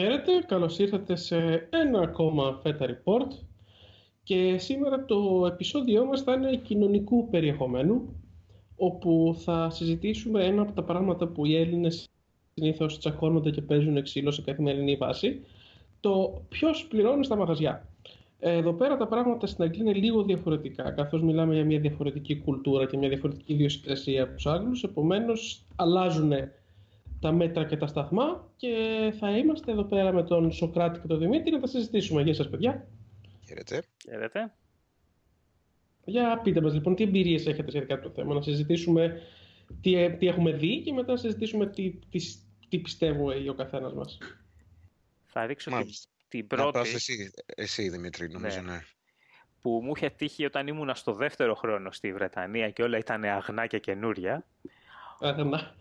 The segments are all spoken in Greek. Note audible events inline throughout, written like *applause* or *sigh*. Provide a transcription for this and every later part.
Χαίρετε, καλώς ήρθατε σε ένα ακόμα FETA Report και σήμερα το επεισόδιό μας θα είναι κοινωνικού περιεχομένου όπου θα συζητήσουμε ένα από τα πράγματα που οι Έλληνες συνήθως τσακώνονται και παίζουν ξύλο σε καθημερινή βάση το ποιος πληρώνει στα μαγαζιά. Εδώ πέρα τα πράγματα στην Αγγλία είναι λίγο διαφορετικά, καθώς μιλάμε για μια διαφορετική κουλτούρα και μια διαφορετική ιδιοσυγκρασία από τους Άγγλους, επομένως αλλάζουν τα μέτρα και τα σταθμά και θα είμαστε εδώ πέρα με τον Σοκράτη και τον Δημήτρη να τα συζητήσουμε. Γεια σας παιδιά. Χαίρετε. Χαίρετε. Για πείτε μας λοιπόν τι εμπειρίες έχετε σχετικά το θέμα, να συζητήσουμε τι, τι έχουμε δει και μετά να συζητήσουμε τι, τις, τι πιστεύουμε ο καθένας μας. Θα ρίξω την, την πρώτη. Να εσύ, εσύ Δημήτρη, νομίζω, ναι. ναι. Που μου είχε τύχει όταν ήμουν στο δεύτερο χρόνο στη Βρετανία και όλα ήταν αγνά και καινούρια. Αγνά.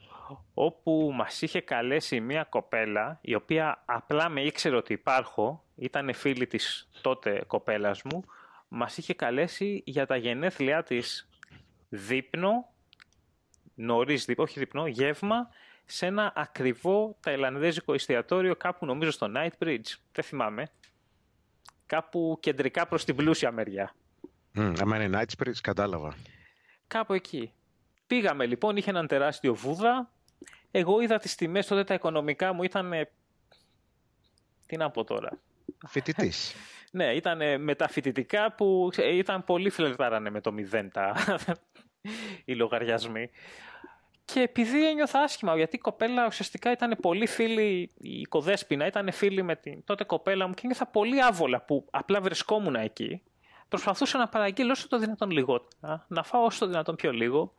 Όπου μας είχε καλέσει μια κοπέλα, η οποία απλά με ήξερε ότι υπάρχω, ήταν φίλη της τότε κοπέλας μου, μας είχε καλέσει για τα γενέθλιά της δείπνο, νωρίς δείπνο, όχι δείπνο, γεύμα σε ένα ακριβό ταϊλανδέζικο εστιατόριο κάπου νομίζω στο Bridge, δεν θυμάμαι. Κάπου κεντρικά προς την πλούσια μεριά. Mm, άμα είναι Bridge, κατάλαβα. Κάπου εκεί. Πήγαμε λοιπόν, είχε έναν τεράστιο βούδα. Εγώ είδα τις τιμές, τότε τα οικονομικά μου ήταν... Τι να πω τώρα. Φοιτητής. *laughs* ναι, ήταν μεταφοιτητικά που ήταν πολύ φλερτάρανε με το μηδέν τα... *laughs* οι λογαριασμοί. Και επειδή ένιωθα άσχημα, γιατί η κοπέλα ουσιαστικά ήταν πολύ φίλη, η οικοδέσποινα ήταν φίλη με την τότε κοπέλα μου και ένιωθα πολύ άβολα που απλά βρισκόμουν εκεί. Προσπαθούσα να παραγγείλω όσο το δυνατόν λιγότερα, να φάω όσο το δυνατόν πιο λίγο.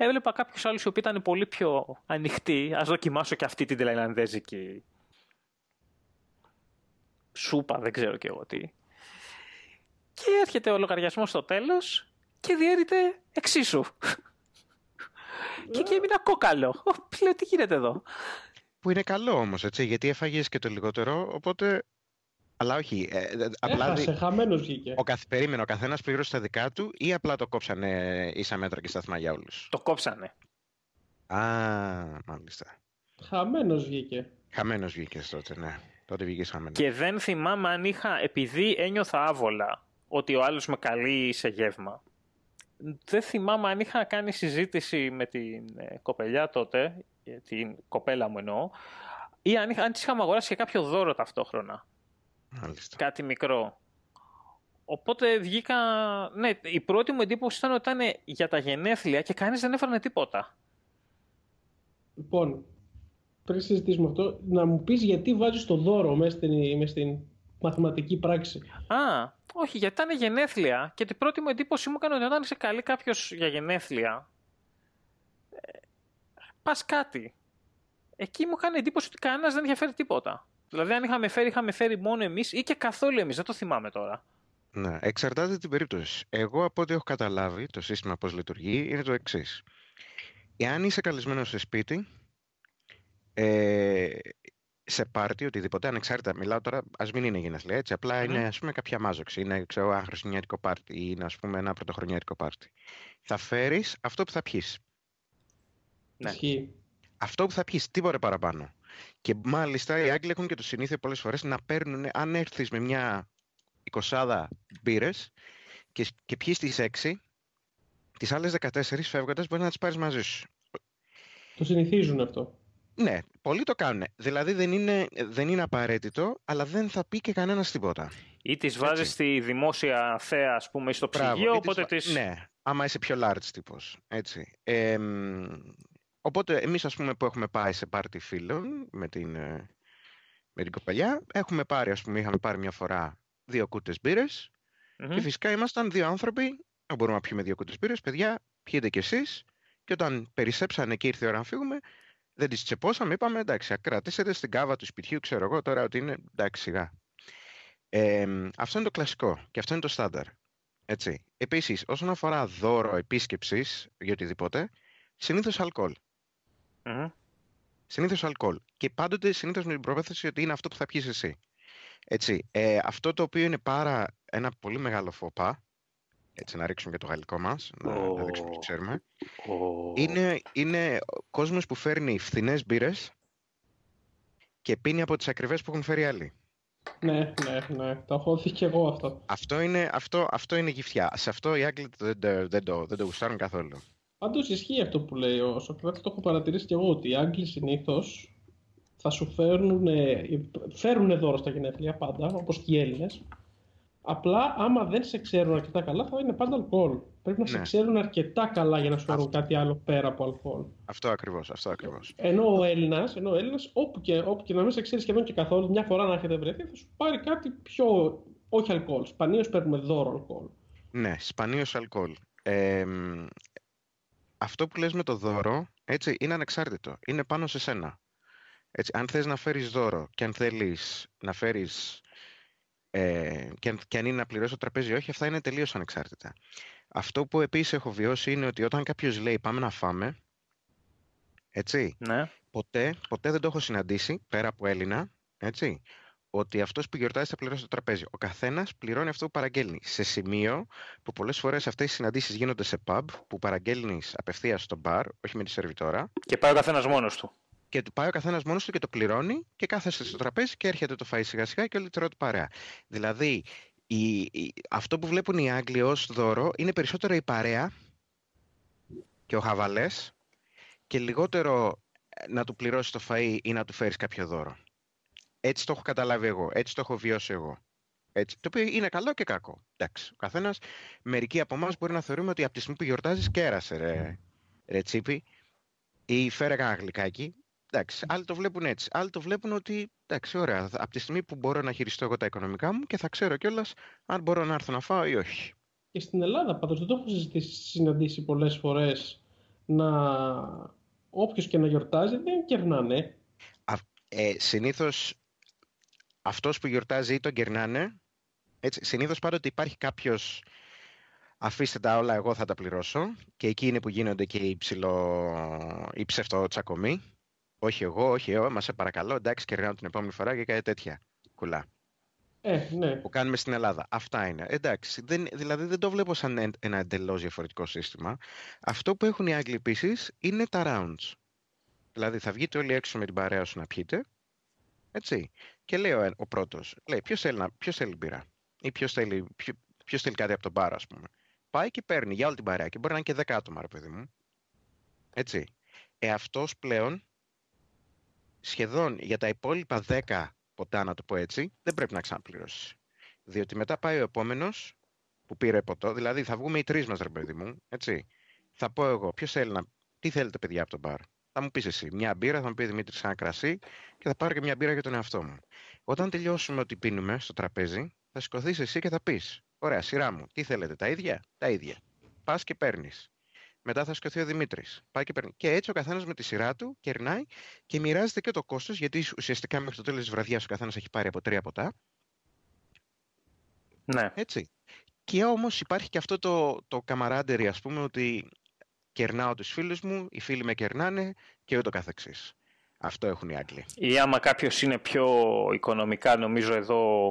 Έβλεπα κάποιου άλλου οι οποίοι ήταν πολύ πιο ανοιχτοί. Α δοκιμάσω και αυτή την τηλαϊλανδέζικη σούπα, δεν ξέρω και εγώ τι. Και έρχεται ο λογαριασμός στο τέλος και διέρεται εξίσου και εκεί έμεινα κόκαλο. Λέω τι γίνεται εδώ; Που είναι καλό όμως, έτσι, γιατί έφαγες και το λιγότερο, οπότε. Αλλά όχι. Ε, ε απλά Έχασε, χαμένος βγήκε. Ο καθ... Περίμενε, ο καθένας πλήρωσε τα δικά του ή απλά το κόψανε ίσα μέτρα και σταθμά για όλους; Το κόψανε. Α, μάλιστα. Χαμένος βγήκε. Χαμένος βγήκες τότε, ναι. Τότε βγήκες χαμένος. Και δεν θυμάμαι αν είχα, επειδή ένιωθα άβολα ότι ο άλλος με καλεί σε γεύμα δεν θυμάμαι αν είχα κάνει συζήτηση με την ε, κοπελιά τότε, ε, την κοπέλα μου εννοώ, ή αν, είχα, αν της είχαμε αγοράσει και κάποιο δώρο ταυτόχρονα. Μάλιστα. Κάτι μικρό. Οπότε βγήκα... Ναι, η πρώτη μου εντύπωση ήταν ότι ήταν για τα γενέθλια και κανείς δεν έφερνε τίποτα. Λοιπόν, πριν συζητήσουμε αυτό, να μου πεις γιατί βάζεις το δώρο μέσα στην, μέσα στην μαθηματική πράξη. Α, όχι, γιατί ήταν γενέθλια και την πρώτη μου εντύπωση μου έκανε ότι όταν είσαι καλή κάποιος για γενέθλια, ε, πας κάτι. Εκεί μου έκανε εντύπωση ότι κανένας δεν είχε φέρει τίποτα. Δηλαδή, αν είχαμε φέρει, είχαμε φέρει μόνο εμείς ή και καθόλου εμείς. Δεν το θυμάμαι τώρα. Ναι, εξαρτάται την περίπτωση. Εγώ από ό,τι έχω καταλάβει το σύστημα πώς λειτουργεί είναι το εξής. Εάν είσαι καλεσμένος σε σπίτι, ε, σε πάρτι, οτιδήποτε, ανεξάρτητα. Μιλάω τώρα, ας μην είναι γενέθλια έτσι. Απλά είναι ας πούμε, κάποια μάζοξη. Είναι ξέρω, ένα χρονιάτικο πάρτι ή είναι ας πούμε, ένα πρωτοχρονιάτικο πάρτι. Θα φέρεις αυτό που θα πιεις. Ναι. Αυτό που θα πιεις, τίποτα παραπάνω. Και μάλιστα οι Άγγλοι έχουν και το συνήθεια πολλές φορές να παίρνουν, αν έρθεις με μια εικοσάδα μπύρες και, και πιει τις 6, τις άλλες 14 φεύγοντας μπορεί να τις πάρεις μαζί σου. Το συνηθίζουν αυτό. Ναι, πολλοί το κάνουν. Δηλαδή δεν είναι, δεν είναι απαραίτητο, αλλά δεν θα πει και κανένας τίποτα. Ή τις βάζεις στη δημόσια θέα, ας πούμε, στο ψυγείο, οπότε τις... Ναι, άμα είσαι πιο large τύπος. Έτσι. Ε, οπότε εμείς, ας πούμε, που έχουμε πάει σε πάρτι φίλων με την, ε, με την κοπελιά, έχουμε πάρει, ας πούμε, είχαμε πάρει μια φορά δύο κούτες μπύρες. Mm-hmm. Και φυσικά ήμασταν δύο άνθρωποι. Μπορούμε να πιούμε δύο κούτες μπύρες, παιδιά, πιείτε κι εσείς. Και όταν περισσέψανε και ήρθε η ώρα να φύγουμε, δεν τις τσεπώσαμε, είπαμε εντάξει, κρατήσετε στην κάβα του σπιτιού, ξέρω εγώ τώρα ότι είναι εντάξει σιγά. Ε, αυτό είναι το κλασικό και αυτό είναι το στάνταρ. Έτσι. Επίσης, όσον αφορά δώρο επίσκεψης για οτιδήποτε, συνήθως αλκοόλ. Mm-hmm. Συνήθως αλκοόλ. Και πάντοτε συνήθως με την προπέθεση ότι είναι αυτό που θα πιεις εσύ. Έτσι. Ε, αυτό το οποίο είναι πάρα ένα πολύ μεγάλο φοπά έτσι να ρίξουμε και το γαλλικό μας, να, oh. να δείξουμε τι ξέρουμε. Είναι, είναι κόσμος που φέρνει φθηνές μπύρες και πίνει από τις ακριβές που έχουν φέρει άλλοι. Ναι, ναι, ναι. Το έχω δει και εγώ αυτό. Αυτό είναι, αυτό, αυτό είναι γυφτιά. Σε αυτό οι Άγγλοι δεν, δεν, δεν, το, δεν το γουστάρουν καθόλου. Πάντως ισχύει αυτό που λέει ο Σοκράτη, το έχω παρατηρήσει και εγώ, ότι οι Άγγλοι συνήθως θα σου φέρνουν, φέρουν δώρο στα γενέθλια πάντα, όπως και οι Έλληνες. Απλά άμα δεν σε ξέρουν αρκετά καλά θα είναι πάντα αλκοόλ. Πρέπει να σε Ναι. ξέρουν αρκετά καλά για να σου φέρουν Αυτό. κάτι άλλο πέρα από αλκοόλ. Αυτό ακριβώς, αυτό ακριβώς. Ενώ ο Έλληνας, ενώ ο Έλληνας, όπου, και, όπου και να μην σε ξέρει σχεδόν και καθόλου, μια φορά να έχετε βρεθεί, θα σου πάρει κάτι πιο. όχι αλκοόλ. Σπανίως παίρνουμε δώρο αλκοόλ. Ναι, σπανίως αλκοόλ. Ε, μ, αυτό που λες με το δώρο, έτσι, είναι ανεξάρτητο. Είναι πάνω σε σένα. Έτσι, αν θες να φέρεις δώρο και αν θέλεις να φέρεις ε, και, αν, και αν είναι να πληρώσει το τραπέζι ή όχι, αυτά είναι τελείως ανεξάρτητα. Αυτό που επίσης έχω βιώσει είναι ότι όταν κάποιος λέει πάμε να φάμε, έτσι, Ναι. ποτέ, ποτέ δεν το έχω συναντήσει, πέρα από Έλληνα, έτσι, ότι αυτός που γιορτάζει θα πληρώσει το τραπέζι. Ο καθένας πληρώνει αυτό που παραγγέλνει. Σε σημείο που πολλές φορές αυτές οι συναντήσεις γίνονται σε pub, που παραγγέλνεις απευθείας στο bar, όχι με τη σερβιτόρα, Και πάει ο καθένας μόνος του. και του πάει ο καθένας μόνος του και το πληρώνει και κάθεστε στο τραπέζι και έρχεται το φαΐ σιγά σιγά και όλη τρώτε παρέα. Δηλαδή, η, η- αυτό που βλέπουν οι Άγγλοι ως δώρο είναι περισσότερο η παρέα και ο χαβαλές και λιγότερο ε, να του πληρώσεις το φαΐ ή να του φέρεις κάποιο δώρο. Έτσι το έχω καταλάβει εγώ, έτσι το έχω βιώσει εγώ. Έτσι, το οποίο είναι καλό και κακό. Εντάξει, ο καθένας, μερικοί από εμάς μπορεί να θεωρούμε ότι από τη στιγμή που γιορτάζεις κέρασε ρε, ρε τσίπη ή φέρε ένα γλυκάκι. Εντάξει, άλλοι το βλέπουν έτσι. Άλλοι το βλέπουν ότι, εντάξει, ωραία, από τη στιγμή που μπορώ να χειριστώ εγώ τα οικονομικά μου και θα ξέρω κιόλας αν μπορώ να έρθω να φάω ή όχι. Και στην Ελλάδα πάντως δεν το έχω συζητήσει, συναντήσει πολλές φορές να όποιος και να γιορτάζει δεν κερνάνε. Ε, συνήθως αυτός που γιορτάζει ή τον κερνάνε, έτσι, συνήθως πάντοτε υπάρχει κάποιος αφήστε τα όλα, εγώ θα τα πληρώσω και εκεί είναι που γίνονται και οι, ψηλο... οι ψευτοτσακωμοί. Όχι εγώ, όχι εγώ, μα σε παρακαλώ, εντάξει, κερνάω την επόμενη φορά και κάτι τέτοια. Κουλά. Ε, ναι. που κάνουμε στην Ελλάδα. Αυτά είναι. Εντάξει, δεν, δηλαδή δεν το βλέπω σαν εν- ένα εντελώς διαφορετικό σύστημα. Αυτό που έχουν οι Άγγλοι επίσης είναι τα rounds. Δηλαδή θα βγείτε όλοι έξω με την παρέα σου να πιείτε. Έτσι. Και λέει ο, ο πρώτος, λέει, ποιος θέλει, να- ποιος θέλει μπύρα. Ή ποιος θέλει, ποιο, ποιος θέλει κάτι από τον μπάρο, ας πούμε. Πάει και παίρνει για όλη την παρέα. Και μπορεί να είναι και 10 άτομα, ρε παιδί μου. Έτσι. Ε, αυτός πλέον σχεδόν για τα υπόλοιπα 10 ποτά, να το πω έτσι, δεν πρέπει να ξαναπληρώσει. Διότι μετά πάει ο επόμενος που πήρε ποτό, δηλαδή θα βγούμε οι τρεις μας, ρε παιδί μου, έτσι. Θα πω εγώ, ποιος θέλει να. Τι θέλετε, παιδιά, από τον μπαρ. Θα μου πεις εσύ, μια μπύρα, θα μου πει Δημήτρη ένα κρασί και θα πάρω και μια μπύρα για τον εαυτό μου. Όταν τελειώσουμε ό,τι πίνουμε στο τραπέζι, θα σηκωθείς εσύ και θα πεις: Ωραία, σειρά μου, τι θέλετε, τα ίδια, τα ίδια. Πας και παίρνεις. Μετά θα σηκωθεί ο Δημήτρης. Πάει και παίρνει. Και έτσι ο καθένας με τη σειρά του κερνάει και μοιράζεται και το κόστος, γιατί ουσιαστικά μέχρι το τέλος της βραδιάς ο καθένας έχει πάρει από τρία ποτά. Ναι. Έτσι. Και όμως υπάρχει και αυτό το, το καμαράντερι, ας πούμε, ότι κερνάω τους φίλους μου, οι φίλοι με κερνάνε και ούτω καθεξής. Αυτό έχουν οι Άγγλοι. Ή άμα κάποιος είναι πιο οικονομικά, νομίζω εδώ,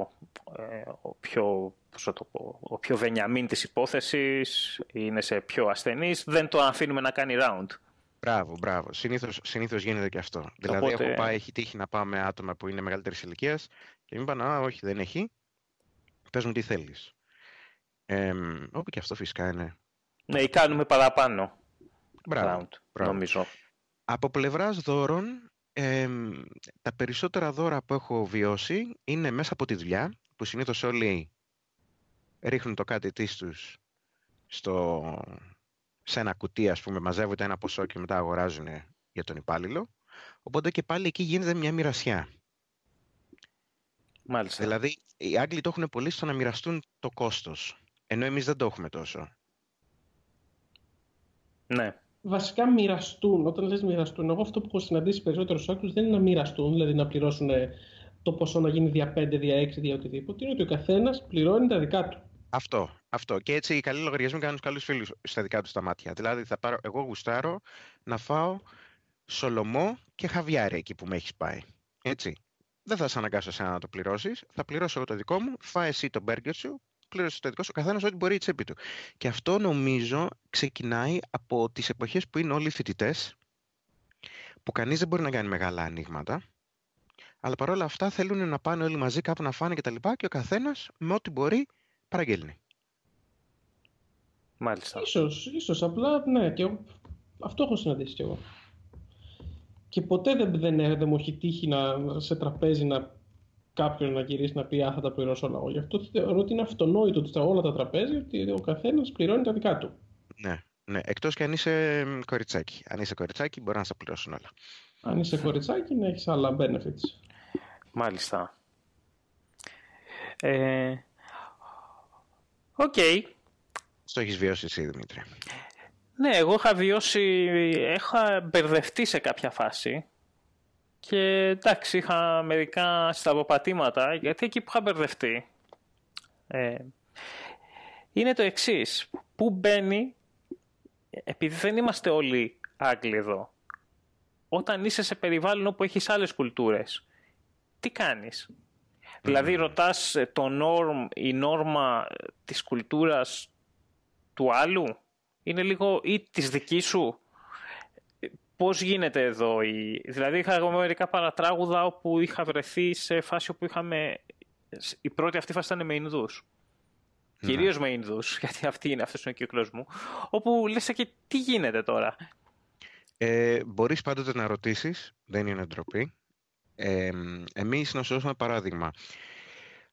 ε, ο πιο, πώς θα το πω, ο πιο βενιαμίν της υπόθεσης, είναι σε πιο ασθενής, δεν το αφήνουμε να κάνει round. Μπράβο, μπράβο. Συνήθως, συνήθως γίνεται και αυτό. Δηλαδή, Οπότε- έχω πάει, έχει τύχει να πάω με άτομα που είναι μεγαλύτερης ηλικίας και μου είπαν, Α, όχι, δεν έχει. Πες μου τι θέλεις. Ε, όπου και αυτό φυσικά είναι. Ναι, ή κάνουμε παραπάνω Μπράβο. round, μπράβο. νομίζω. Από πλευράς δώρων, εμ, τα περισσότερα δώρα που έχω βιώσει είναι μέσα από τη δουλειά, που συνήθως όλοι ρίχνουν το κάτι της τους στο, σε ένα κουτί, ας πούμε, μαζεύονται ένα ποσό και μετά αγοράζουν για τον υπάλληλο. Οπότε και πάλι εκεί γίνεται μια μοιρασιά. Μάλιστα. Δηλαδή, οι Άγγλοι το έχουν πολύ στο να μοιραστούν το κόστος, ενώ εμείς δεν το έχουμε τόσο. Ναι. Βασικά μοιραστούν. Όταν λες μοιραστούν, εγώ αυτό που έχω συναντήσει περισσότερου Άγγλου δεν είναι να μοιραστούν, δηλαδή να πληρώσουν το ποσό να γίνει δια 5, δια 6, δια οτιδήποτε. Είναι ότι ο καθένας πληρώνει τα δικά του. Αυτό, αυτό. Και έτσι οι καλοί λογαριασμοί κάνουν καλούς φίλους στα δικά τους τα μάτια. Δηλαδή, θα πάρω, εγώ γουστάρω να φάω σολομό και χαβιάρι εκεί που με έχεις πάει. Έτσι. Δεν θα σε αναγκάσω εσένα να το πληρώσεις. Θα πληρώσω εγώ το δικό μου. Φάε εσύ το μπέργκερ σου. Πλήρωσε το δικό σου. Ο καθένας ό,τι μπορεί η τσέπη του. Και αυτό νομίζω ξεκινάει από τις εποχές που είναι όλοι φοιτητές, που κανείς δεν μπορεί να κάνει μεγάλα ανοίγματα. Αλλά παρόλα αυτά θέλουν να πάνε όλοι μαζί κάπου να φάνε και τα λοιπά και ο καθένας με ό,τι μπορεί παραγγέλνει. Μάλιστα. Ίσως, ίσως απλά, ναι, και αυτό έχω συναντήσει κι εγώ. Και ποτέ δεν, δεν, δεν μου έχει τύχει να, σε τραπέζι να κάποιον να γυρίσει να πει Α, θα τα πληρώσω όλα εγώ. Γι' αυτό θεωρώ ότι είναι αυτονόητο ότι στα όλα τα τραπέζια ότι ο καθένας πληρώνει τα δικά του. Ναι, ναι. Εκτός και αν είσαι κοριτσάκι. Αν είσαι κοριτσάκι, μπορεί να σε πληρώσουν όλα. Αν είσαι κοριτσάκι, να έχεις άλλα benefits. Μάλιστα. Ε, Ok. Okay. Το έχεις βιώσει εσύ, Δημήτρη. Ναι, εγώ είχα βιώσει, είχα μπερδευτεί σε κάποια φάση και εντάξει, είχα μερικά στραβοπατήματα, γιατί εκεί που είχα μπερδευτεί ε, είναι το εξής. Πού μπαίνει, επειδή δεν είμαστε όλοι Άγγλοι εδώ, όταν είσαι σε περιβάλλον όπου έχεις άλλες κουλτούρες, τι κάνεις; Δηλαδή ρωτάς ε, το norm, η νόρμα της κουλτούρας του άλλου, είναι λίγο ή της δικής σου; Πώς γίνεται εδώ. Η... Δηλαδή είχα εγώ μερικά παρατράγουδα όπου είχα βρεθεί σε φάση όπου είχαμε... Η πρώτη αυτή φάση ήταν με Ινδούς. Ναι. Κυρίως με Ινδούς, *laughs* γιατί αυτή είναι, αυτός είναι ο κύκλος μου. Όπου λες και τι γίνεται τώρα; Ε, μπορείς πάντοτε να ρωτήσεις, δεν είναι ντροπή. Ε, εμείς να σου δώσουμε παράδειγμα.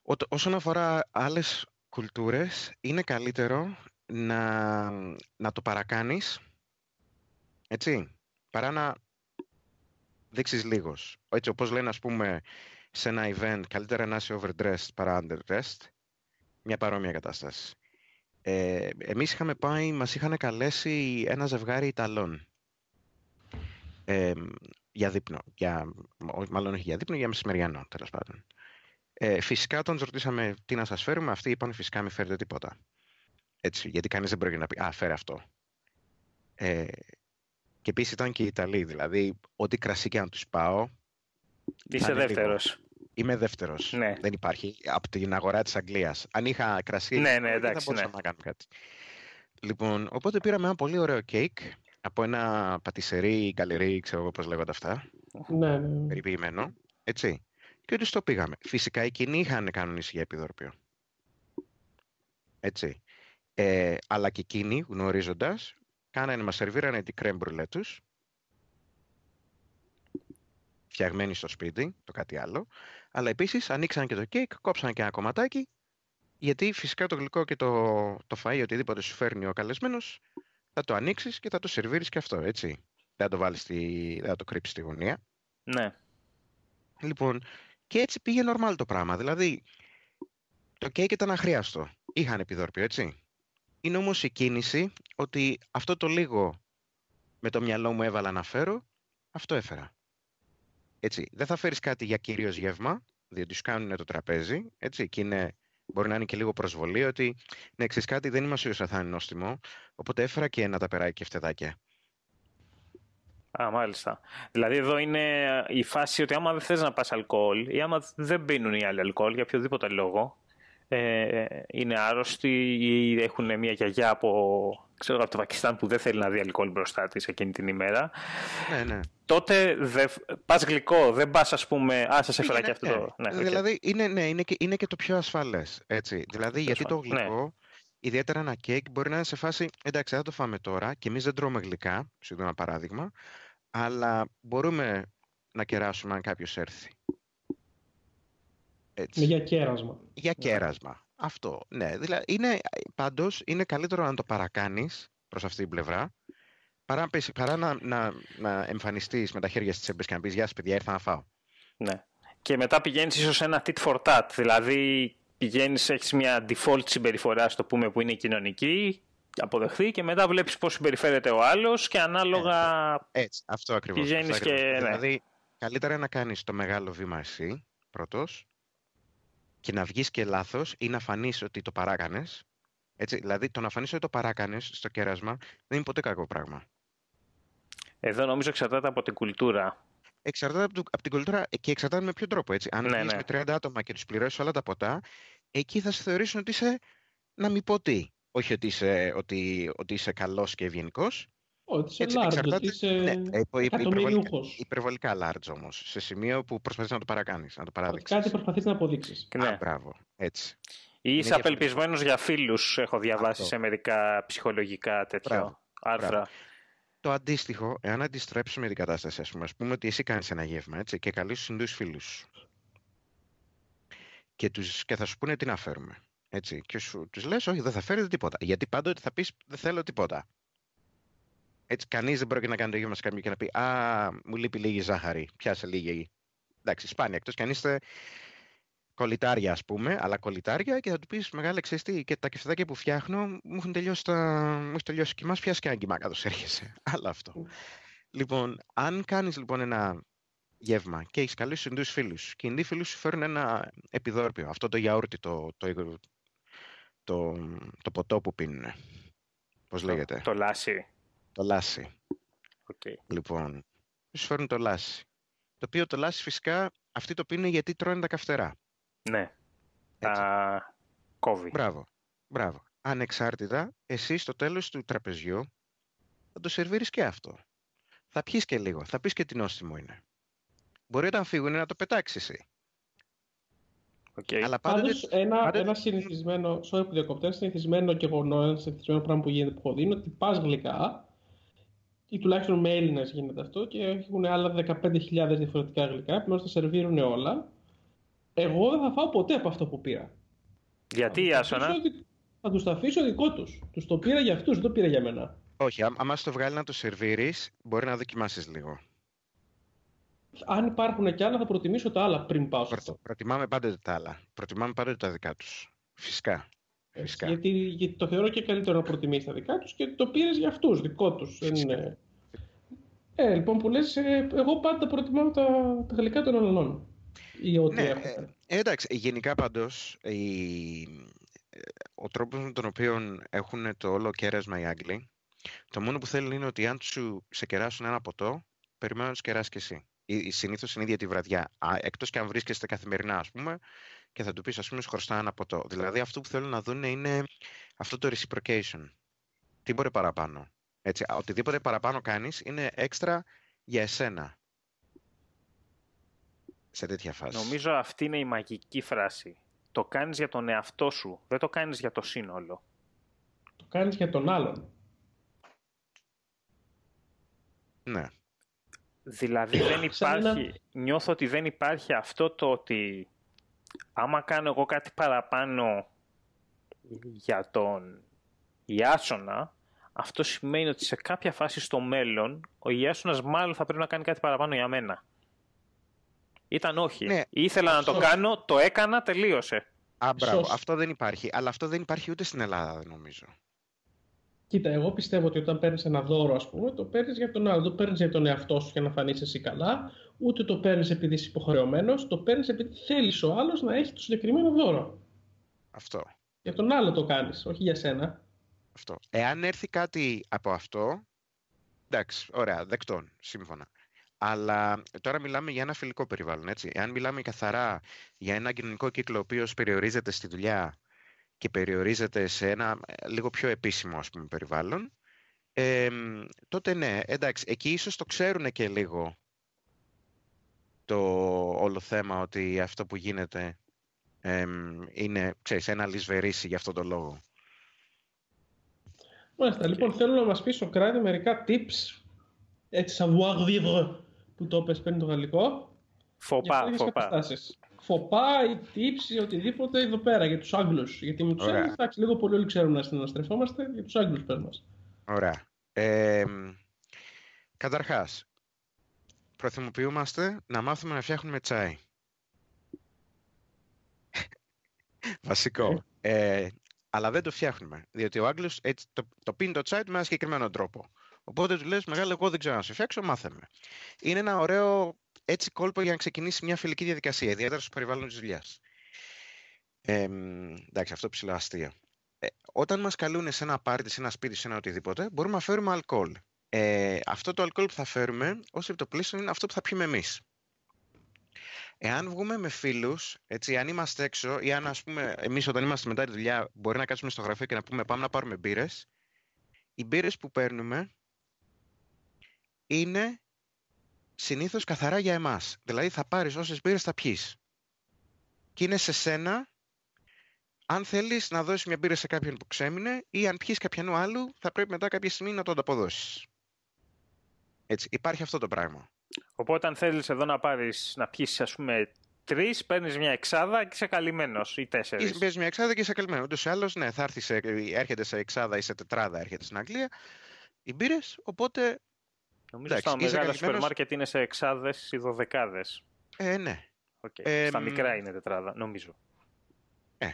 Ό, όσον αφορά άλλες κουλτούρες, είναι καλύτερο να, να το παρακάνεις, έτσι, παρά να δείξεις λίγος. Έτσι, όπως λένε, ας πούμε, σε ένα event, καλύτερα να είσαι overdressed παρά underdressed. Μια παρόμοια κατάσταση. Ε, εμείς είχαμε πάει, μας είχαν καλέσει ένα ζευγάρι Ιταλών. Ε, για δείπνο. Για, μάλλον όχι για δείπνο, για μεσημεριανό, τέλος πάντων. Ε, φυσικά, όταν ρωτήσαμε τι να σας φέρουμε, αυτοί είπαν φυσικά μην φέρετε τίποτα. Έτσι, γιατί κανείς δεν πρόκειται να πει «Α, φέρε αυτό». Ε, και επίσης ήταν και οι Ιταλοί. Δηλαδή, ό,τι κρασί και αν τους πάω. Είσαι δεύτερος. Είμαι δεύτερος. Ναι. Δεν υπάρχει. Από την αγορά της Αγγλίας. Αν είχα κρασί. Ναι, ναι, εντάξει, δεν θα μπορούσα ναι. να κάνω κάτι. Λοιπόν, οπότε πήραμε ένα πολύ ωραίο κέικ από ένα πατησερί, γκαλερί, ξέρω εγώ πώς λέγονται αυτά. Ναι, ναι. Περιποιημένο. Έτσι. Και τους το πήγαμε. Φυσικά εκείνοι είχαν κανονίσει για επιδόρπιο. Έτσι. Ε, αλλά και εκείνοι, γνωρίζοντας, κάνανε, μας σερβίρανε την κρέμ μπρουλέ τους, φτιαγμένη στο σπίτι, το κάτι άλλο, αλλά επίσης ανοίξαν και το κέικ, κόψαν και ένα κομματάκι, γιατί φυσικά το γλυκό και το, το φαΐ, οτιδήποτε σου φέρνει ο καλεσμένος, θα το ανοίξεις και θα το σερβίρεις και αυτό, έτσι. Δεν θα το βάλεις στη, δεν θα το κρύψεις στη γωνία. Ναι. Λοιπόν, και έτσι πήγε normal το πράγμα. Δηλαδή, το κέικ ήταν αχρίαστο. Είχαν επιδόρπιο, έτσι. Είναι όμως η κίνηση ότι αυτό το λίγο με το μυαλό μου έβαλα να φέρω, αυτό έφερα. Έτσι, δεν θα φέρεις κάτι για κυρίως γεύμα, διότι σου κάνουν το τραπέζι, έτσι, και είναι, μπορεί να είναι και λίγο προσβολή, ότι ναι, ξέρεις κάτι, δεν είμαι σίγουρος θα είναι νόστιμο, οπότε έφερα και ένα ταπεράκι και φτεδάκια. Α, μάλιστα. Δηλαδή εδώ είναι η φάση ότι άμα δεν θες να πας αλκοόλ ή άμα δεν πίνουν οι άλλοι αλκοόλ για οποιοδήποτε λόγο, ε, είναι άρρωστοι ή έχουν μια γιαγιά από, ξέρω, από το Πακιστάν που δεν θέλει να δει αλκοόλ μπροστά της εκείνη την ημέρα. Ναι, ναι. Τότε δε, πας γλυκό, δεν πας ας πούμε, α, σας έφερα και αυτό. Το... Ναι, δηλαδή είναι, ναι, είναι, και, είναι και το πιο ασφαλές, έτσι. Δηλαδή γιατί το γλυκό, ναι. ιδιαίτερα ένα κέικ, μπορεί να είναι σε φάση, εντάξει θα το φάμε τώρα και εμείς δεν τρώμε γλυκά, σου ένα παράδειγμα, αλλά μπορούμε να κεράσουμε αν κάποιος έρθει. Έτσι. Για κέρασμα. Για κέρασμα. Αυτό. Ναι, δηλαδή είναι, πάντως είναι καλύτερο να το παρακάνεις προς αυτή την πλευρά παρά, παρά να, να, να εμφανιστείς με τα χέρια στις τσέπες και να πεις «Γεια σας παιδιά, ήρθα να φάω». Ναι. Και μετά πηγαίνεις ίσως ένα tit for tat, δηλαδή πηγαίνεις, έχεις μια default συμπεριφορά, στο πούμε, που είναι κοινωνική, αποδεχθεί και μετά βλέπεις πώς συμπεριφέρεται ο άλλος και ανάλογα Έτσι, αυτό ακριβώς. πηγαίνεις αυτό ακριβώς. και... Ναι. Δηλαδή, καλύτερα να κάνεις το μεγάλο βήμα εσύ, πρώτος, και να βγεις και λάθος ή να φανείς ότι το παράκανες. Έτσι, δηλαδή, το να φανείς ότι το παράκανες στο κέρασμα δεν είναι ποτέ κακό πράγμα. Εδώ νομίζω εξαρτάται από την κουλτούρα. Εξαρτάται από, από την κουλτούρα και εξαρτάται με ποιο τρόπο. Έτσι. Αν Ναι, βγεις ναι. με 30 άτομα και τους πληρώσεις όλα τα ποτά, εκεί θα σε θεωρήσουν ότι είσαι να μην πω τι. Όχι ότι είσαι, ότι, ότι είσαι καλός και ευγενικός, Όχι, είσαι Έτσι, large, εξαρτάται- είσαι ναι, ε, υπο- υπο- εκατομμυριούχος. Υπερβολικά large όμως, σε σημείο που προσπαθείς να το παρακάνεις, να το παράδειξεις. Κάτι προσπαθείς να αποδείξεις. Και ναι. Α, μπράβο, έτσι. Ή είσαι διαφορετικό. απελπισμένος για φίλους, έχω διαβάσει Αυτό. σε μερικά ψυχολογικά τέτοιο Μπράβο, άρθρα. μπράβο. Το αντίστοιχο, εάν αντιστρέψουμε την κατάσταση, ας πούμε, ας πούμε ότι εσύ κάνεις ένα γεύμα, έτσι, και καλείς τους Ινδούς φίλους σου. Και, τους, και θα σου πούνε τι να φέρουμε. Έτσι, και σου, τους λες, όχι, δεν θα φέρετε τίποτα. Γιατί πάντοτε θα πεις, δεν θέλω τίποτα. Έτσι, κανείς δεν πρόκειται να κάνει το γεύμα σε κάποιον και να πει, α, μου λείπει λίγη ζάχαρη, πιάσε λίγη. Εντάξει, σπάνια, εκτός και αν είστε κολλητάρια, ας πούμε, αλλά κολλητάρια και θα του πεις, μεγάλε, ξέρεις τι, και τα κεφτεδάκια που φτιάχνω μου έχουν τελειώσει, τα... μου έχεις τελειώσει και μας πιάσει και ένα κοιμά καθώς έρχεσαι. *laughs* Άλλο αυτό. Λοιπόν, αν κάνεις λοιπόν ένα γεύμα και έχεις καλούς τους Ινδούς φίλους και οι Ινδοί φίλοι σου φέρουν ένα επιδόρπιο, αυτό το γιαούρτι, το, το, το, το ποτό που πίνουν. Πώς λέγεται, Το λάσι. Το λάσι. Οκ. Λοιπόν, σου φέρνουν το λάσι. Το οποίο το λάσι φυσικά αυτοί το πίνουν γιατί τρώνε τα καυτερά. Ναι. Έτσι. Τα κόβει. Μπράβο. Μπράβο. Ανεξάρτητα, εσύ στο τέλος του τραπεζιού θα το σερβίρεις και αυτό. Θα πιεις και λίγο, θα πεις και τι νόστιμο είναι. Μπορεί όταν φύγουν να το πετάξεις εσύ. Οκ. Αλλά πάντοτε... Πάντως, ένα, πάντοτε- ένα συνηθισμένο, sorry που διακοπτώ, ένα συνηθισμένο γεγονό, ένα συνηθισμένο πράγμα που γίνεται που έχω δει είναι ότι πας γλυκά, ή τουλάχιστον με Έλληνες γίνεται αυτό, και έχουν άλλα 15.000 διαφορετικά γλυκά, που τα σερβίρουν όλα. Εγώ δεν θα φάω ποτέ από αυτό που πήρα. Γιατί, Θα τους Άσονα, αφήσω δι- Θα τους το αφήσω δικό τους. Τους το πήρα για αυτούς, δεν το πήρα για μένα. Όχι, ά- άμα σου το βγάλει να το σερβίρεις, μπορεί να δοκιμάσεις λίγο. Αν υπάρχουν κι άλλα, θα προτιμήσω τα άλλα πριν πάω σε Προ- αυτό. Προτιμάμε πάντοτε τα άλλα. Προτιμάμε πάντοτε τα δικά τους. Φυσικά. Φυσικά. Γιατί, γιατί το θεωρώ και καλύτερο να προτιμήσει τα δικά τους και το πήρες για αυτούς, δικό τους. Φυσικά. Ε, λοιπόν, που λες, ε, εγώ πάντα προτιμάω τα, τα γλυκά των Ολλανδών. Ή ό,τι Ναι, έχω. ε, ε, εντάξει, γενικά πάντως, η... ε, ο τρόπος με τον οποίο έχουν το όλο κέρασμα οι Άγγλοι, το μόνο που θέλουν είναι ότι αν σου σε κεράσουν ένα ποτό, περιμένουν να τους κεράσεις και εσύ. Ή- Συνήθως την ίδια τη βραδιά, Α, εκτός και αν βρίσκεστε καθημερινά, ας πούμε, και θα του πεις, ας πούμε, σου χρωστά ένα ποτό. Δηλαδή, αυτό που θέλουν να δουν είναι αυτό το reciprocation. Τι μπορεί παραπάνω. Έτσι, α, οτιδήποτε παραπάνω κάνεις είναι έξτρα για εσένα. Σε τέτοια φάση. νομίζω αυτή είναι η μαγική φράση. Το κάνεις για τον εαυτό σου, δεν το κάνεις για το σύνολο. Το κάνεις για τον άλλον. Ναι. Δηλαδή δεν Σαν ένα- υπάρχει, νιώθω ότι δεν υπάρχει αυτό το ότι άμα κάνω εγώ κάτι παραπάνω για τον Ιάσονα, αυτό σημαίνει ότι σε κάποια φάση στο μέλλον ο Ιάσονας μάλλον θα πρέπει να κάνει κάτι παραπάνω για μένα. Ήταν όχι. Ναι, Ήθελα να το αυτό- κάνω, το έκανα, τελείωσε. Α, μπράβο. Σωστ. Αυτό δεν υπάρχει. Αλλά αυτό δεν υπάρχει ούτε στην Ελλάδα, δεν νομίζω. Κοίτα, εγώ πιστεύω ότι όταν παίρνεις ένα δώρο, ας πούμε, το παίρνεις για τον άλλο. Δεν το παίρνεις για τον εαυτό σου για να φανείς εσύ καλά, ούτε το παίρνεις επειδή είσαι υποχρεωμένος, το παίρνεις επειδή θέλεις ο άλλος να έχει το συγκεκριμένο δώρο. Αυτό. Για τον άλλο το κάνεις, όχι για σένα. Αυτό. Εάν έρθει κάτι από αυτό, εντάξει, ωραία, δεκτών, σύμφωνα. Αλλά τώρα μιλάμε για ένα φιλικό περιβάλλον, έτσι. Εάν μιλάμε καθαρά για ένα κοινωνικό κύκλο ο οποίος περιορίζεται στη δουλειά και περιορίζεται σε ένα ε, λίγο πιο επίσημο, ας πούμε, περιβάλλον, εμ, τότε ναι, εντάξει, εκεί ίσως το ξέρουν και λίγο το όλο θέμα ότι αυτό που γίνεται εμ, είναι, ξέρεις, ένα λησβερίσι για αυτόν τον λόγο. Μάλιστα, λοιπόν, θέλω να μας πεις Σοκράτη μερικά tips, έτσι savoir vivre, που το πες πριν το γαλλικό. για Φοπά, τέτοιες φοπά. καταστάσεις. Φοπά ή tips ή οτιδήποτε εδώ πέρα για τους Άγγλους. Γιατί με τους Ωραία. Έλληνες, εντάξει, λίγο πολύ όλοι ξέρουμε να συναστρεφόμαστε, για τους Άγγλους πες μας. Ωραία. Ε, καταρχάς, προθυμοποιούμαστε να μάθουμε να φτιάχνουμε τσάι. Βασικό. Ε, αλλά δεν το φτιάχνουμε. Διότι ο Άγγλος έτσι, το, το πίνει το τσάι του με ένα συγκεκριμένο τρόπο. Οπότε του λες, μεγάλο, εγώ δεν ξέρω να σε φτιάξω, μάθε με. Είναι ένα ωραίο έτσι κόλπο για να ξεκινήσει μια φιλική διαδικασία, ιδιαίτερα στο περιβάλλον της δουλειάς. Ε, εντάξει, αυτό ψηλό αστείο. Ε, όταν μας καλούν σε ένα πάρτι, σε ένα σπίτι, σε ένα οτιδήποτε, μπορούμε να φέρουμε αλκοόλ. Ε, αυτό το αλκοόλ που θα φέρουμε, ως επιτοπλίστων, είναι αυτό που θα πιούμε εμείς. Εάν βγούμε με φίλους, έτσι, αν είμαστε έξω ή αν ας πούμε εμείς όταν είμαστε μετά τη δουλειά μπορεί να κάτσουμε στο γραφείο και να πούμε πάμε να πάρουμε μπύρες, οι μπύρες που παίρνουμε είναι συνήθως καθαρά για εμάς. Δηλαδή θα πάρεις όσες μπύρες θα πιείς. Και είναι σε σένα αν θέλεις να δώσεις μια μπύρα σε κάποιον που ξέμεινε ή αν πιείς κάποιανού άλλου θα πρέπει μετά κάποια στιγμή να το ανταποδώσεις. Έτσι, υπάρχει αυτό το πράγμα. Οπότε αν θέλεις εδώ να πάρεις να πιεις ας πούμε τρεις, παίρνεις μια εξάδα και είσαι καλυμμένος ή τέσσερις. Παίρνεις μια εξάδα και είσαι καλυμμένος. Ούτως ή άλλως, ναι, θα έρθει σε, έρχεται σε εξάδα ή σε τετράδα, έρχεται στην Αγγλία οι μπύρες. Οπότε. Νομίζω στα μεγάλα σούπερ μάρκετ είναι σε εξάδες ή δωδεκάδες. Ε, ναι. Okay. Ε, στα μικρά είναι τετράδα, νομίζω. Ε.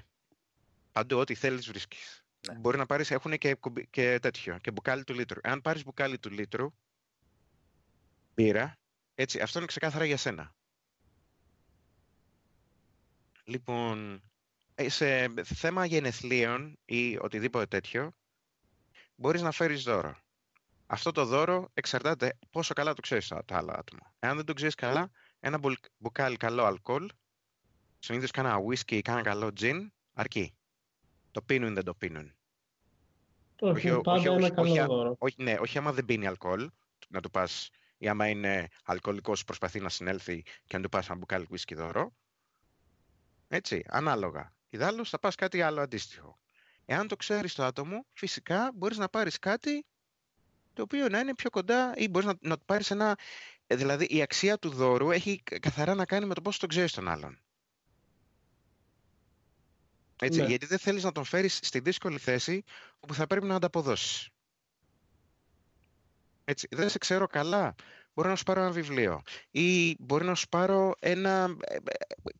Παντού, ό,τι θέλεις βρίσκεις. Ναι. Μπορεί να πάρεις, έχουν και, και τέτοιο, και μπουκάλι του λίτρου. Αν πάρεις μπουκάλι του λίτρου, μπύρα, έτσι, αυτό είναι ξεκάθαρα για σένα. Λοιπόν, ε, σε θέμα γενεθλίων ή οτιδήποτε τέτοιο, μπορείς να φέρεις δώρο. Αυτό το δώρο εξαρτάται πόσο καλά το ξέρεις το άλλο άτομο. Εάν δεν το ξέρεις καλά, ένα μπουκάλι καλό αλκοόλ, συνήθως κάνα whisky ή κάνα καλό gin, αρκεί. Το πίνουν ή δεν το πίνουν. Όχι, όχι, όχι, ένα καλό όχι, δώρο. Όχι, ναι, όχι άμα δεν πίνει αλκοόλ, να του πας, ή άμα είναι αλκοολικός προσπαθεί να συνέλθει και να του πας ένα μπουκάλι whisky δώρο. Έτσι, ανάλογα. Ιδάλλως θα πας κάτι άλλο αντίστοιχο. Εάν το ξέρεις το άτομο, φυσικά μπορείς να πάρεις κάτι το οποίο να είναι πιο κοντά ή μπορείς να, να πάρεις ένα... Ε, δηλαδή η αξία του δώρου έχει καθαρά να κάνει με το πώς τον ξέρεις τον άλλον. Έτσι, ναι. Γιατί δεν θέλεις να τον φέρεις στη δύσκολη θέση όπου θα πρέπει να ανταποδώσεις. Έτσι, δεν σε ξέρω καλά μπορώ να σου πάρω ένα βιβλίο ή μπορεί να σου πάρω ένα, ε, ε,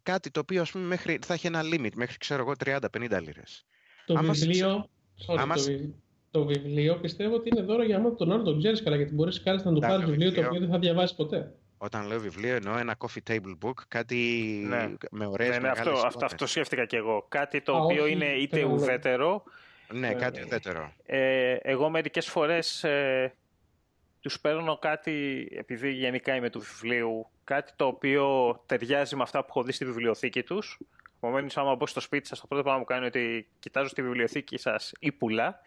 κάτι το οποίο ας πούμε μέχρι, θα έχει ένα limit μέχρι ξέρω εγώ 30-50 λίρες. Το βιβλίο, sorry, το, το, βιβλίο πιστεύω ότι είναι δώρο για άμα τον άλλο τον ξέρεις καλά γιατί μπορείς κάλλιστα να του πάρεις βιβλίο, το οποίο δεν θα διαβάσεις ποτέ. Όταν λέω βιβλίο εννοώ ένα coffee table book, κάτι ναι. με ωραίες ναι, ναι, αυτό, αυτό, αυτό σκέφτηκα και εγώ. Κάτι το οποίο είναι είτε ουδέτερο. Ναι, κάτι ουδέτερο. Ε, εγώ μερικές φορές ε, τους παίρνω κάτι, επειδή γενικά είμαι του βιβλίου, κάτι το οποίο ταιριάζει με αυτά που έχω δει στη βιβλιοθήκη τους. Επομένως, άμα μπω στο σπίτι σας, το πρώτο πράγμα που κάνω είναι ότι κοιτάζω στη βιβλιοθήκη σας ή πουλά.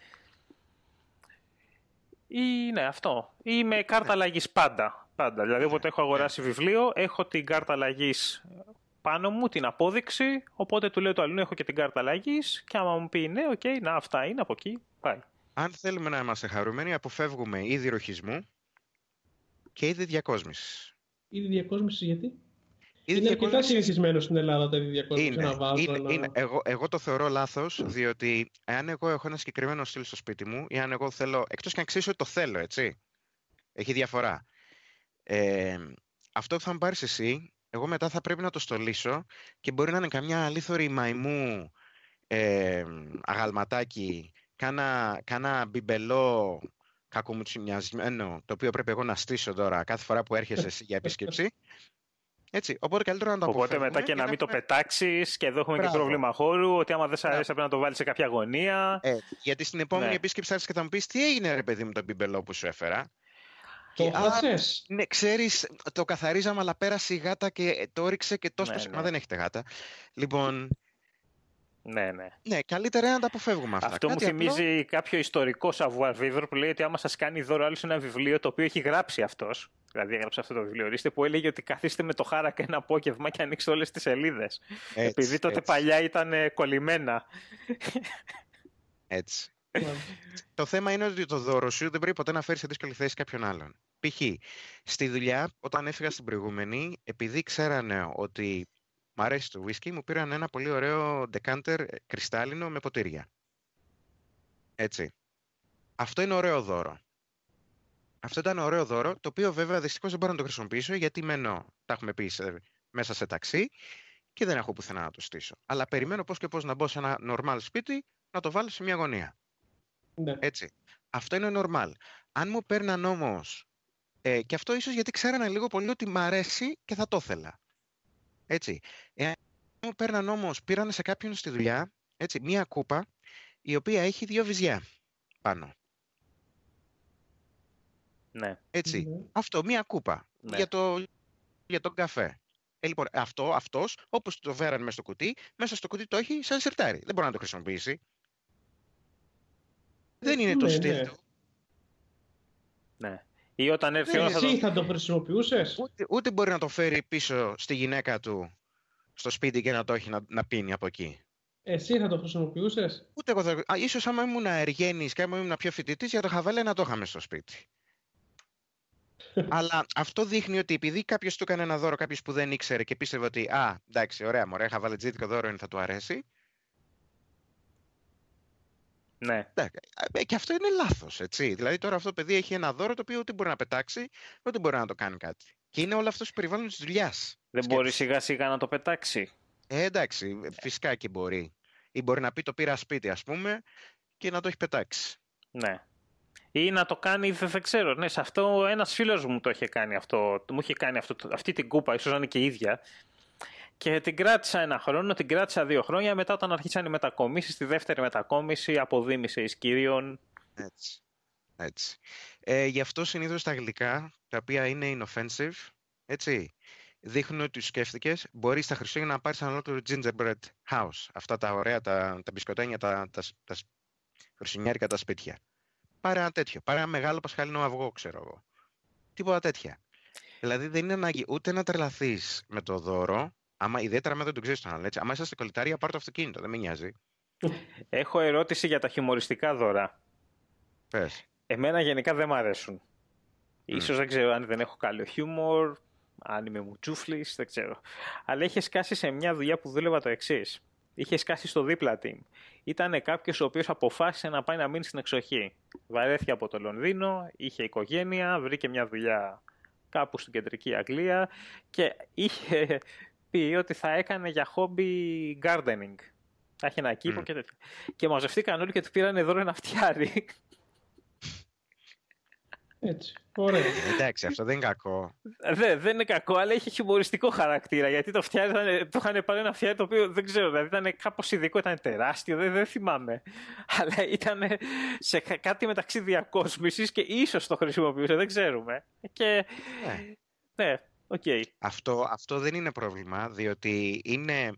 Ή ναι, αυτό. Ή με κάρτα αλλαγής πάντα. πάντα. Δηλαδή, όποτε έχω αγοράσει βιβλίο, έχω την κάρτα αλλαγής πάνω μου, την απόδειξη. Οπότε του λέω το αλλού, έχω και την κάρτα αλλαγής. Και άμα μου πει ναι, ok, okay, να αυτά είναι από εκεί, πάει. Αν θέλουμε να είμαστε χαρούμενοι, αποφεύγουμε είδη ρουχισμού και είδη διακόσμησης. Είδη διακόσμησης γιατί; Είδη είναι αρκετά συνηθισμένο στην Ελλάδα τα είδη διακόσμηση. Είναι, να είναι, να... είναι. Εγώ, εγώ το θεωρώ λάθος, διότι εάν εγώ έχω ένα συγκεκριμένο στυλ στο σπίτι μου ή αν εγώ θέλω. Εκτός και αν ξέρεις ότι το θέλω, έτσι. Έχει διαφορά. Ε, αυτό που θα μου πάρεις εσύ, εγώ μετά θα πρέπει να το στολίσω και μπορεί να είναι καμιά αλήθωρη μαϊμού ε, αγαλματάκι κάνα, κάνα μπιμπελό κακομουτσιμιασμένο, το οποίο πρέπει εγώ να στήσω τώρα κάθε φορά που έρχεσαι εσύ για επίσκεψη. Έτσι, οπότε καλύτερα να το Οπότε μετά και, να, μην το πετάξεις και εδώ έχουμε Μπράβο. και πρόβλημα χώρου. Ότι άμα δεν σε αρέσει, πρέπει να το βάλεις σε κάποια γωνία. Ε, γιατί στην επόμενη ναι. επίσκεψη θα έρθεις και θα μου πεις τι έγινε, ρε παιδί μου, το μπιμπελό που σου έφερα; Το χάσε. Ναι, ξέρεις, το καθαρίζαμε, αλλά πέρασε η γάτα και το έριξε και τόσο. Ναι, ναι. Μα δεν έχετε γάτα. Λοιπόν, ναι, ναι. Ναι, καλύτερα να τα αποφεύγουμε αυτά. Αυτό Κάτι μου θυμίζει απλό... κάποιο ιστορικό savoir vivre που λέει ότι άμα σας κάνει δώρο άλλο ένα βιβλίο το οποίο έχει γράψει αυτός. Δηλαδή, έγραψε αυτό το βιβλίο. Ορίστε που έλεγε ότι καθίστε με το χάρακα ένα απόγευμα και ανοίξτε όλες τις σελίδες. Επειδή τότε έτσι. παλιά ήταν κολλημένα. Έτσι. το θέμα είναι ότι το δώρο σου δεν πρέπει ποτέ να φέρεις σε δύσκολη θέση κάποιον άλλον. Π.χ. στη δουλειά, όταν έφυγα στην προηγούμενη, επειδή ξέρανε ότι Μ' αρέσει το whisky, μου πήραν ένα πολύ ωραίο decanter ε, κρυστάλλινο με ποτήρια. Έτσι. Αυτό είναι ωραίο δώρο. Αυτό ήταν ωραίο δώρο, το οποίο βέβαια δυστυχώς δεν μπορώ να το χρησιμοποιήσω γιατί μένω, τα έχουμε πει, μέσα σε ταξί και δεν έχω πουθενά να το στήσω. Αλλά περιμένω πώς και πώς να μπω σε ένα normal σπίτι να το βάλω σε μια γωνία. Ναι. Έτσι. Αυτό είναι normal. Αν μου παίρναν όμως. Ε, και αυτό ίσως γιατί ξέρανε λίγο πολύ ότι μ' αρέσει και θα το ήθελα. Έτσι. Εάν μου παίρναν όμως, πήραν σε κάποιον στη δουλειά, έτσι, μία κούπα, η οποία έχει δύο βυζιά πάνω. Ναι. Έτσι. Ναι. Αυτό, μία κούπα ναι. για, το, για τον καφέ. Ε, λοιπόν, αυτό, αυτός, όπως το φέραν μέσα στο κουτί, μέσα στο κουτί το έχει σαν σερτάρι. Δεν μπορεί να το χρησιμοποιήσει. Δεν είναι το ναι, στυλ Ναι. Ή όταν έρθει Ναι, ώρα θα εσύ το... θα το χρησιμοποιούσες; Ούτε, ούτε μπορεί να το φέρει πίσω στη γυναίκα του στο σπίτι και να το έχει να, να πίνει από εκεί. Εσύ θα το χρησιμοποιούσες; Ούτε εγώ θα... Α, ίσως άμα ήμουν εργένης και άμα ήμουν πιο φοιτητής για το χαβαλέ να το είχαμε στο σπίτι. *laughs* Αλλά αυτό δείχνει ότι επειδή κάποιος του έκανε ένα δώρο, κάποιος που δεν ήξερε και πίστευε ότι Α, εντάξει, ωραία, μωρέ, χαβαλετζίδικο δώρο είναι, θα του αρέσει. Ναι. Εντάξει, ε, Και αυτό είναι λάθος, έτσι. Δηλαδή τώρα αυτό το παιδί έχει ένα δώρο το οποίο ούτε μπορεί να πετάξει, ούτε μπορεί να το κάνει κάτι. Και είναι όλο αυτός στο περιβάλλον της δουλειάς. Δεν μπορεί σιγά σιγά να το πετάξει. Ε, εντάξει, φυσικά και μπορεί. Ή μπορεί να πει το πήρα σπίτι, ας πούμε, και να το έχει πετάξει. Ναι. Ή να το κάνει, δεν, δεν ξέρω. Ναι, σε αυτό ένας φίλος μου το είχε κάνει αυτό. Μου είχε κάνει αυτό, αυτή την κούπα, ίσως να είναι και η ίδια. Και την κράτησα ένα χρόνο, την κράτησα δύο χρόνια. Μετά όταν αρχίσαν οι μετακομίσεις, στη δεύτερη μετακόμιση αποδίμησε εις κυρίων. Έτσι. Έτσι. Ε, γι' αυτό συνήθως τα γλυκά, τα οποία είναι inoffensive, έτσι, δείχνουν ότι του σκέφτηκες, μπορείς στα Χριστούγεννα να πάρεις ένα ολόκληρο gingerbread house. Αυτά τα ωραία, τα, τα μπισκοτένια, τα, τα, τα χριστουγεννιάρικα τα σπίτια. Πάρε ένα τέτοιο. Πάρε ένα μεγάλο πασχαλινό αυγό, ξέρω εγώ. Τίποτα τέτοια. Δηλαδή δεν είναι ανάγκη ούτε να τρελαθείς με το δώρο, άμα ιδιαίτερα με δεν το ξέρεις τον άλλο. Έτσι. Άμα είσαστε κολλητάρια, πάρε το αυτοκίνητο, δεν με νοιάζει. Έχω ερώτηση για τα χιουμοριστικά δώρα. Πες. Εμένα γενικά δεν μ' αρέσουν. Ίσως δεν ξέρω αν δεν έχω καλό χιούμορ, αν είμαι μουτσούφλης, δεν ξέρω. Αλλά είχες σκάσει σε μια δουλειά που δούλευα το εξής. Είχες σκάσει στο δίπλα team. Ήταν κάποιος ο οποίος αποφάσισε να πάει να μείνει στην εξοχή. Βαρέθηκε από το Λονδίνο, είχε οικογένεια, βρήκε μια δουλειά κάπου στην κεντρική Αγγλία και είχε πει ότι θα έκανε για χόμπι gardening. Θα είχε ένα κήπο Μμ. και τέτοια. Και μαζευτήκαν όλοι και του πήραν εδώ ένα φτιάρι. Έτσι. Ωραία. Εντάξει, αυτό δεν είναι κακό. Δεν, δεν είναι κακό, αλλά είχε χιουμοριστικό χαρακτήρα. Γιατί το φτιάρι ήταν, το είχαν πάρει ένα φτιάρι το οποίο δεν ξέρω, δηλαδή ήταν κάπως ειδικό, ήταν τεράστιο, δεν, δεν θυμάμαι. Αλλά ήταν σε κα- κάτι μεταξύ διακόσμησης και ίσως το χρησιμοποιούσε, δεν ξέρουμε. Και. Ναι. Ναι, οκ. Αυτό, αυτό δεν είναι πρόβλημα, διότι είναι,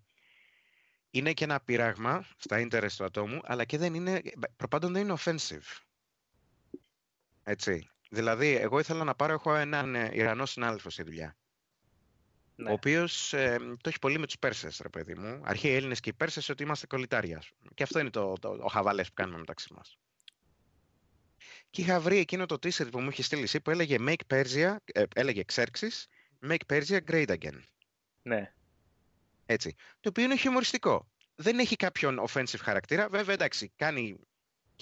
είναι και ένα πείραγμα στα interest του ατόμου, αλλά και δεν είναι, προπάντων δεν είναι offensive. Έτσι. Δηλαδή, εγώ ήθελα να πάρω, έχω έναν ε, Ιρανό συνάδελφο στη δουλειά, Ναι. ο οποίος ε, το έχει πολύ με τους Πέρσες, ρε παιδί μου. Αρχαίοι Έλληνες και οι Πέρσες ότι είμαστε κολλητάρια. ας πούμε. Και αυτό είναι το, το, ο χαβαλές που κάνουμε μεταξύ μας. Και είχα βρει εκείνο το t-shirt που μου είχε στείλει εσύ που έλεγε Make Persia, ε, έλεγε Xerxes, Make Persia Great Again. ναι. Έτσι. Το οποίο είναι χιουμοριστικό. Δεν έχει κάποιον offensive χαρακτήρα. Βέβαια, εντάξει, κάνει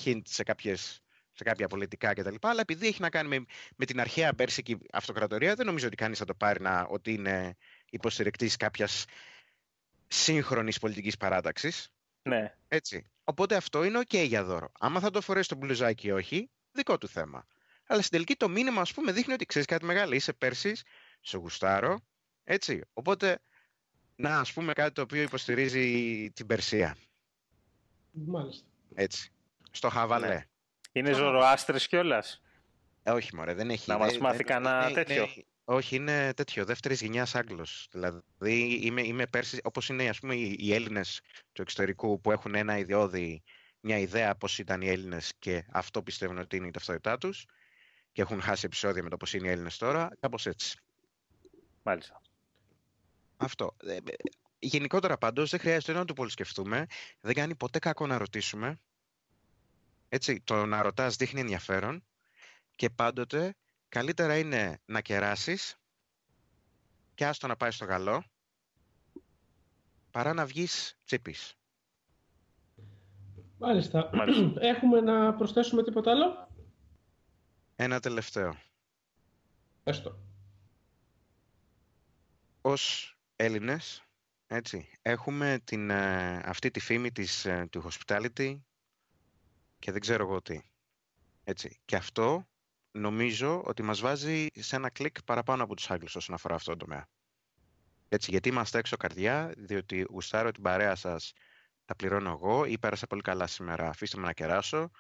hint σε, κάποιες, σε κάποια πολιτικά κτλ. Αλλά επειδή έχει να κάνει με, με την αρχαία πέρσικη αυτοκρατορία, δεν νομίζω ότι κανείς θα το πάρει να, ότι είναι υποστηρικτής κάποιας σύγχρονης πολιτικής παράταξης. ναι. Έτσι. Οπότε αυτό είναι ok για δώρο. Άμα θα το φορέσει το μπλουζάκι ή όχι, δικό του θέμα. Αλλά στην τελική το μήνυμα, ας πούμε, δείχνει ότι ξέρεις κάτι μεγάλο. Είσαι πέρσι, σε γουστάρω. Έτσι. Οπότε, να, ας πούμε, κάτι το οποίο υποστηρίζει την Περσία. Μάλιστα. Έτσι. Στο χαβαλέ. Ναι. Είναι ζωροάστρες κιόλας; Ε, όχι, μωρέ, δεν έχει. Να μας δεν- μάθει δεν- κανένα είναι- τέτοιο; είναι- όχι, είναι τέτοιο, δεύτερης γενιάς Άγγλος. Δηλαδή, είμαι, είμαι πέρσι, όπως είναι ας πούμε, οι, οι Έλληνες του εξωτερικού που έχουν ένα ιδιώδη, μια ιδέα πώς ήταν οι Έλληνες και αυτό πιστεύουν ότι είναι η ταυτότητά τους και έχουν χάσει επεισόδια με το πώς είναι οι Έλληνες τώρα. Κάπως έτσι. Μάλιστα. Αυτό. Ε, ε, Γενικότερα πάντως δεν χρειάζεται να το πολύ σκεφτούμε. Δεν κάνει ποτέ κακό να ρωτήσουμε. Έτσι, το να ρωτάς δείχνει ενδιαφέρον και πάντοτε καλύτερα είναι να κεράσεις και άστο να πάει στο γαλό παρά να βγεις τσίπης. Μάλιστα. Μάλιστα. *clears throat* Έχουμε να προσθέσουμε τίποτα άλλο; Ένα τελευταίο. Έστω. Ως Έλληνες, έτσι, έχουμε την, ε, αυτή τη φήμη της, ε, του hospitality και δεν ξέρω εγώ τι. Έτσι. Και αυτό νομίζω ότι μας βάζει σε ένα κλικ παραπάνω από τους Άγγλους όσον αφορά αυτό το τομέα. Έτσι, γιατί είμαστε έξω καρδιά, διότι γουστάρω την παρέα σας, τα πληρώνω εγώ ή πέρασα πολύ καλά σήμερα, αφήστε με να κεράσω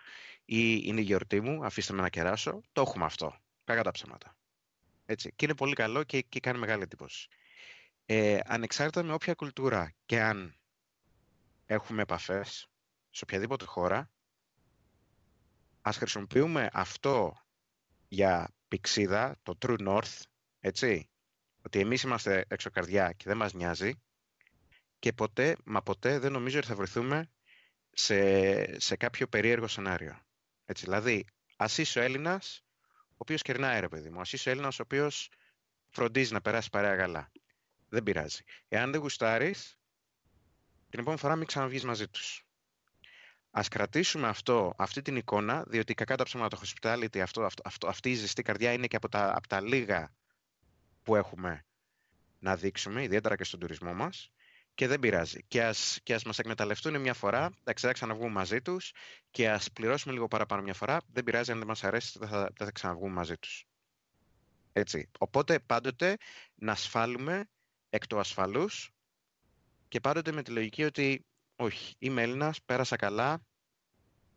ή είναι η γιορτή μου, αφήστε με να κεράσω. Το έχουμε αυτό. Κακά τα ψέματα. Έτσι. Και είναι πολύ καλό και, και κάνει μεγάλη εντύπωση. Ε, ανεξάρτητα με όποια κουλτούρα και αν έχουμε επαφές σε οποιαδήποτε χώρα, ας χρησιμοποιούμε αυτό για πηξίδα, το True North, έτσι, ότι εμείς είμαστε εξωκαρδιά και δεν μας νοιάζει και ποτέ, μα ποτέ δεν νομίζω ότι θα βρεθούμε σε, σε κάποιο περίεργο σενάριο. Έτσι, δηλαδή, ας είσαι ο Έλληνας, ο οποίος κερνάει ρε παιδί μου, ας είσαι ο Έλληνας ο οποίος φροντίζει να περάσει παρέα γαλά. Δεν πειράζει. Εάν δεν γουστάρεις, την επόμενη φορά μην ξαναβγείς μαζί τους. Ας κρατήσουμε αυτό, αυτή την εικόνα, διότι κακά τα ψέματα το hospitality, αυτό, αυτό, αυτό, αυτή η ζεστή καρδιά είναι και από τα, από τα λίγα που έχουμε να δείξουμε, ιδιαίτερα και στον τουρισμό μας και δεν πειράζει. Και ας, και ας μας εκμεταλλευτούν μια φορά, εντάξει, θα ξαναβγούμε μαζί τους και ας πληρώσουμε λίγο παραπάνω μια φορά, δεν πειράζει αν δεν μας αρέσει, δεν θα, δεν θα ξαναβγούμε μαζί τους. Έτσι. Οπότε πάντοτε να ασφάλουμε εκ του ασφαλούς και πάντοτε με τη λογική ότι όχι, είμαι Έλληνας, πέρασα καλά,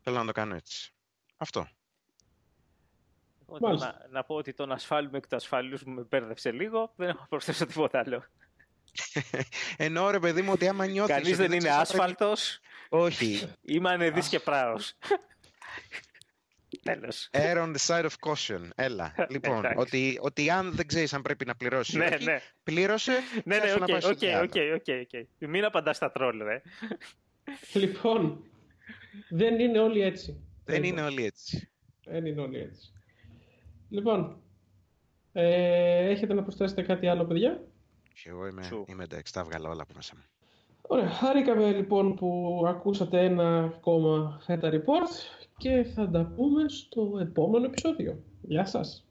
θέλω να το κάνω έτσι. Αυτό. Να, να πω ότι τον ασφάλουμε εκ του ασφαλούς μου με μπέρδεψε λίγο, δεν έχω προσθέσει τίποτα άλλο. *laughs* Εννοώ ρε παιδί μου ότι άμα νιώθεις... Κανείς δεν είναι άσφαλτος. Όχι. Είμαι ανεδής και πράος. *laughs* Τέλος. Air on the side of caution. Έλα. λοιπόν, ότι, ότι αν δεν ξέρεις αν πρέπει να πληρώσεις ναι, ναι. πλήρωσε ναι, ναι, οκ, οκ, οκ. Μην απαντάς στα τρόλ, ρε. Λοιπόν, δεν είναι όλοι έτσι. Δεν είναι όλοι έτσι. Δεν είναι όλοι έτσι. Λοιπόν, ε, έχετε να προσθέσετε κάτι άλλο, παιδιά; Και εγώ είμαι, είμαι εντάξει, τα έβγαλα όλα από μέσα μου. Ωραία, χάρηκαμε λοιπόν που ακούσατε ένα ακόμα Feta Report και θα τα πούμε στο επόμενο επεισόδιο. Γεια σας!